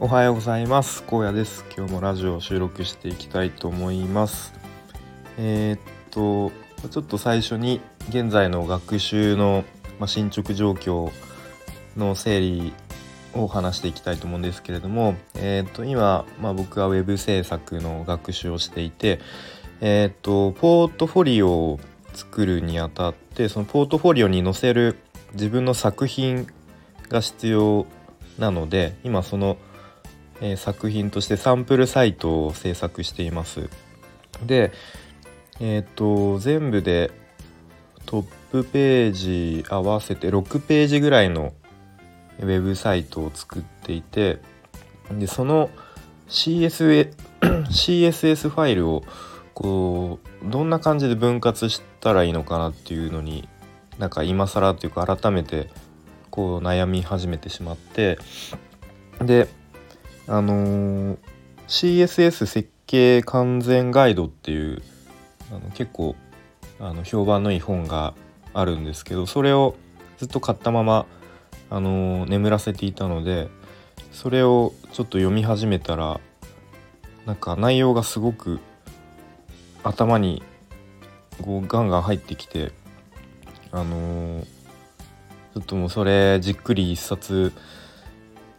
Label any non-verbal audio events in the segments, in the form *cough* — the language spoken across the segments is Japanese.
おはようございます。荒野です。今日もラジオを収録していきたいと思います。えー、っとちょっと最初に現在の学習の、進捗状況の整理を話していきたいと思うんですけれども、えー、っと今、まあ、僕は web 制作の学習をしていて、えー、っとポートフォリオを作るにあたってそのポートフォリオに載せる自分の作品が必要なので今その、えー、作品としてサンプルサイトを制作しています。でえっ、と全部でトップページ合わせて6ページぐらいのウェブサイトを作っていてでその CSS, CSS *clears throat* ファイルをこうどんな感じで分割したらいいのかなっていうのになんか今更っていうか改めてこう悩み始めてしまってであのー、CSS 設計完全ガイドっていうあの結構あの評判のいい本があるんですけどそれをずっと買ったまま、あのー、眠らせていたのでそれをちょっと読み始めたらなんか内容がすごく頭にこうガンガン入ってきてあのー、ちょっともうそれじっくり一冊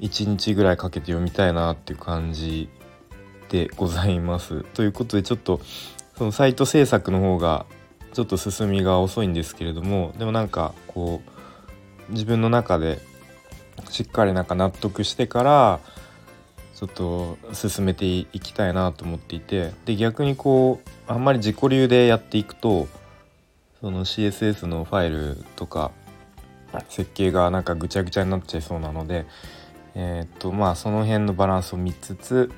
1日ぐらいかけて読みたいなっていう感じでございます。*laughs* ということでちょっとそのサイト制作の方がちょっと進みが遅いんですけれどもでもなんかこう自分の中でしっかりなんか納得してからちょっと進めていきたいなと思っていてで逆にこうあんまり自己流でやっていくとその CSS のファイルとか設計がなんかぐちゃぐちゃになっちゃいそうなのでえ、っとまあその辺のバランスを見つつ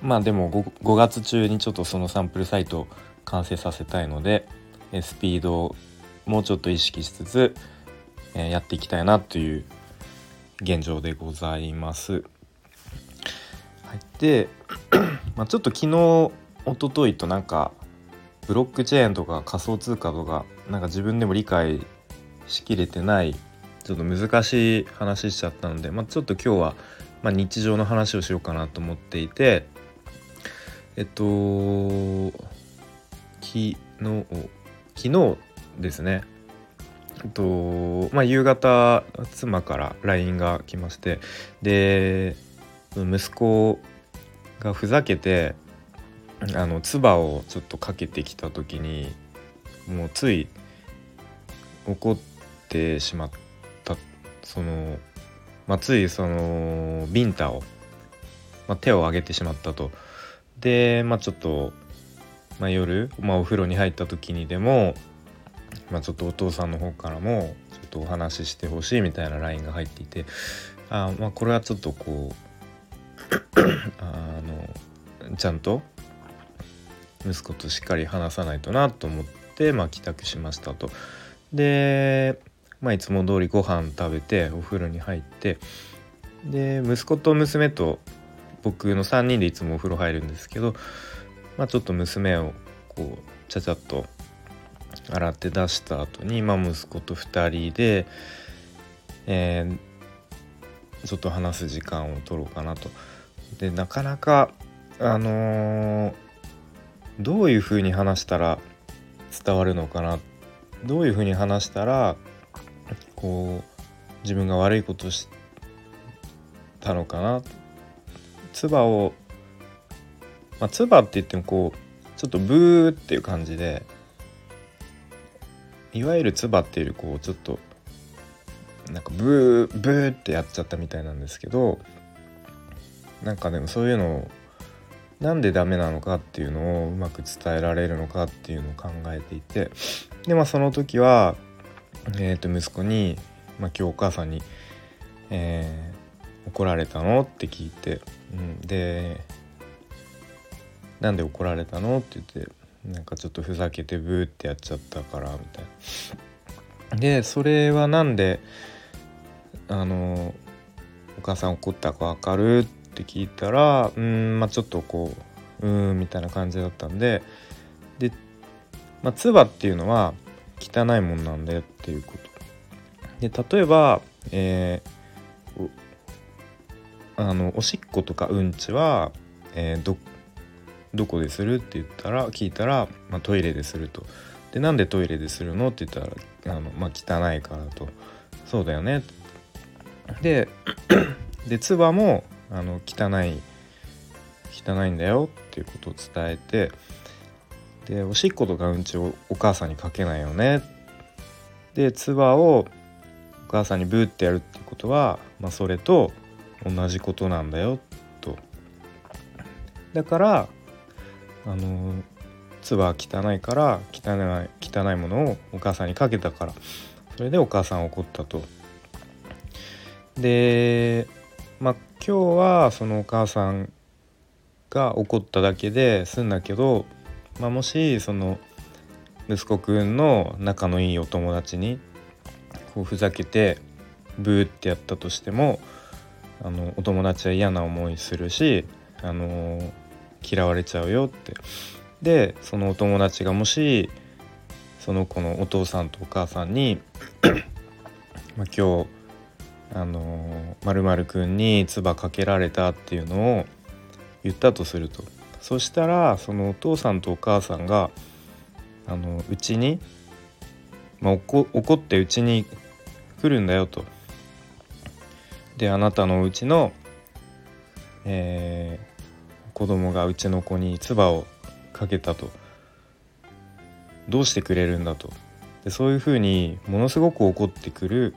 まあでも 5, 5月中にちょっとそのサンプルサイトを完成させたいのでスピードをもうちょっと意識しつつ、えやっていきたいなという現状でございます。はい、で、まあ、ちょっと昨日一昨日となんかブロックチェーンとか仮想通貨とかなんか自分でも理解しきれてないちょっと難しい話しちゃったので、まあ、ちょっと今日は、まあ、日常の話をしようかなと思っていてえっと昨日昨日ですね。えっとまあ夕方妻から LINE が来ましてで息子がふざけてあの唾をちょっとかけてきた時にもうつい怒ってしまったその、まあ、ついそのビンタを、まあ、手を挙げてしまったと。でまあちょっと、まあ、夜、まあ、お風呂に入った時にでも、まあ、ちょっとお父さんの方からもちょっとお話ししてほしいみたいな LINE が入っていてあまあこれはちょっとこう *coughs* あのちゃんと息子としっかり話さないとなと思って、まあ、帰宅しましたと。で、まあ、いつも通りご飯食べてお風呂に入ってで息子と娘と僕の3人でいつもお風呂入るんですけど、まあ、ちょっと娘をこうちゃちゃっと洗って出した後に、まあ、息子と2人で、えー、ちょっと話す時間を取ろうかなと。でなかなかあのー、どういうふうに話したら伝わるのかなどういうふうに話したらこう自分が悪いことしたのかな。唾をまあ唾って言ってもこうちょっとブーっていう感じでいわゆる唾っていうこうちょっとなんかブーブーってやっちゃったみたいなんですけどなんかでもそういうのをなんでダメなのかっていうのをうまく伝えられるのかっていうのを考えていてでまあその時は、えー、と息子に、まあ、今日お母さんに、えー、怒られたの?」って聞いてうん、で「なんで怒られたの?」って言ってなんかちょっとふざけてブーってやっちゃったからみたいな。でそれはなんであのお母さん怒ったか分かる？って聞いたらうんまあちょっとこううーんみたいな感じだったんででまあ唾っていうのは汚いもんなんだよっていうこと。で例えば、えーあのおしっことかうんちは、えー、どどこでするって言ったら聞いたら、まあ、トイレですると。でなんでトイレでするのって言ったらあの、まあ、汚いからと。そうだよね。で *clears throat* で唾もあの汚い汚いんだよっていうことを伝えてでおしっことかうんちをお母さんにかけないよねで唾をお母さんにブーってやるってことは、まあ、それと同じことなんだよとだからあの唾は汚いから汚い汚いものをお母さんにかけたからそれでお母さん怒ったと。でまあ今日はそのお母さんが怒っただけで済んだけど、まあ、もしその息子くんの仲のいいお友達にこうふざけてブーってやったとしてもあのお友達は嫌な思いするし、あの嫌われちゃうよって。でそのお友達がもしその子のお父さんとお母さんにまあ今日あのまるくんに唾かけられたっていうのを言ったとすると。そしたらそのお父さんとお母さんがあのうちに、まあ、怒ってうちに来るんだよと。であなたのうちの、えー、子供がうちの子に唾をかけたとどうしてくれるんだとでそういうふうにものすごく怒ってくる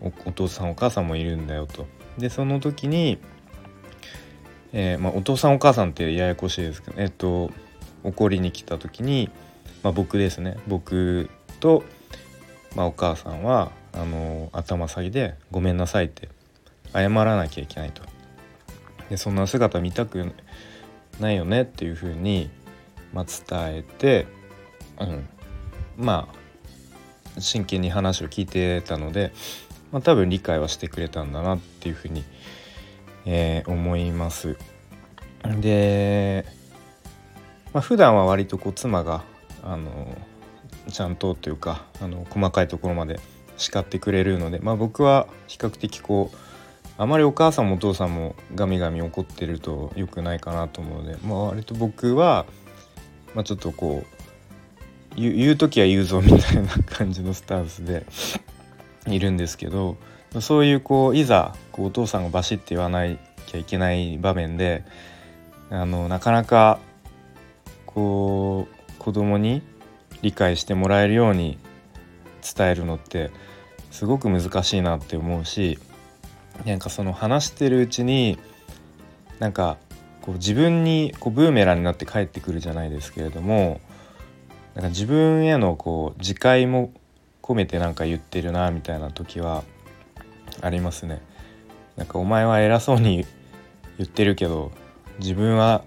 お父さんお母さんもいるんだよと。でその時に、えー、まあ、お父さんお母さんってややこしいですけど、えっと、怒りに来た時に、まあ、僕ですね僕と、まあ、お母さんはあの頭下げで「ごめんなさい」って謝らなきゃいけないと。でそんな姿見たくないよねっていうふうに、まあ、伝えて、うん、まあ真剣に話を聞いてたのでまあ、多分理解はしてくれたんだなっていうふうに思います、えー、思います。で、まあ、普段は割とこう妻があのちゃんとというかあの細かいところまで叱ってくれるので、まあ、僕は比較的こうあまりお母さんもお父さんもガミガミ怒ってると良くないかなと思うので、まあ、割と僕は、まあ、ちょっとこう言う時は言うぞみたいな感じのスタンスでいるんですけどそういうこういざこうお父さんがバシッて言わなきゃいけない場面であのなかなかこう子供に理解してもらえるように伝えるのってすごく難しいなって思うしなんかその話してるうちになんかこう自分にこうブーメランになって帰ってくるじゃないですけれどもなんか自分へのこう自戒も込めてなんか言ってるなみたいな時はありますね。なんかお前は偉そうに言ってるけど自分は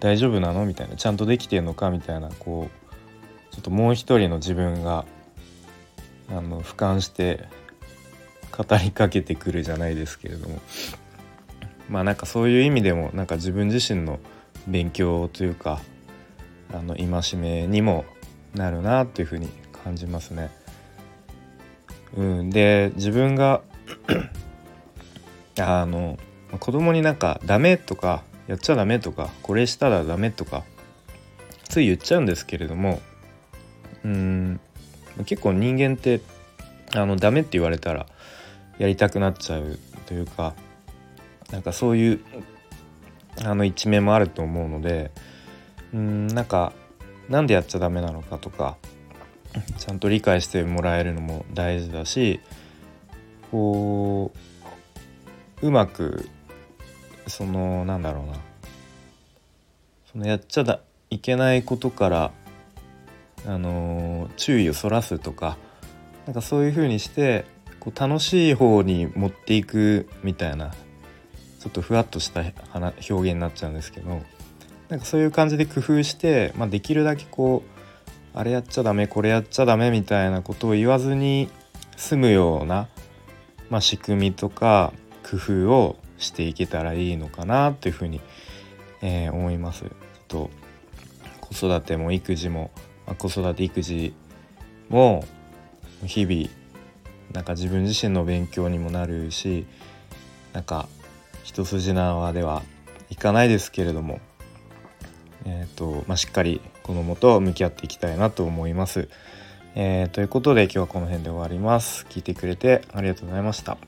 大丈夫なのみたいなちゃんとできてんのかみたいなこうちょっともう一人の自分があの俯瞰して語りかけてくるじゃないですけれどもまあなんかそういう意味でもなんか自分自身の勉強というかあの戒めにもなるなっていうふうに感じますね。うん、で自分が *clears throat* あの子供になんか「ダメ」とか「やっちゃダメ」とか「これしたらダメ」とかつい言っちゃうんですけれどもうん。結構人間ってあのダメって言われたらやりたくなっちゃうというかなんかそういうあの一面もあると思うのでうんなんかなんでやっちゃダメなのかとかちゃんと理解してもらえるのも大事だしこううまくそのなんだろうな。そのやっちゃだいけないことからあの注意をそらすとかなんかそういう風にしてこう楽しい方に持っていくみたいなちょっとふわっとした表現になっちゃうんですけどなんかそういう感じで工夫して、まあ、できるだけこうあれやっちゃダメこれやっちゃダメみたいなことを言わずに済むような、まあ、仕組みとか工夫をしていけたらいいのかなというふうに、えー、思います。と子育ても育児も、まあ、子育て育児も日々なんか自分自身の勉強にもなるしなんか一筋縄ではいかないですけれどもえーとまあ、しっかり子どもと向き合っていきたいなと思います。えー、ということで今日はこの辺で終わります。聞いてくれてありがとうございました。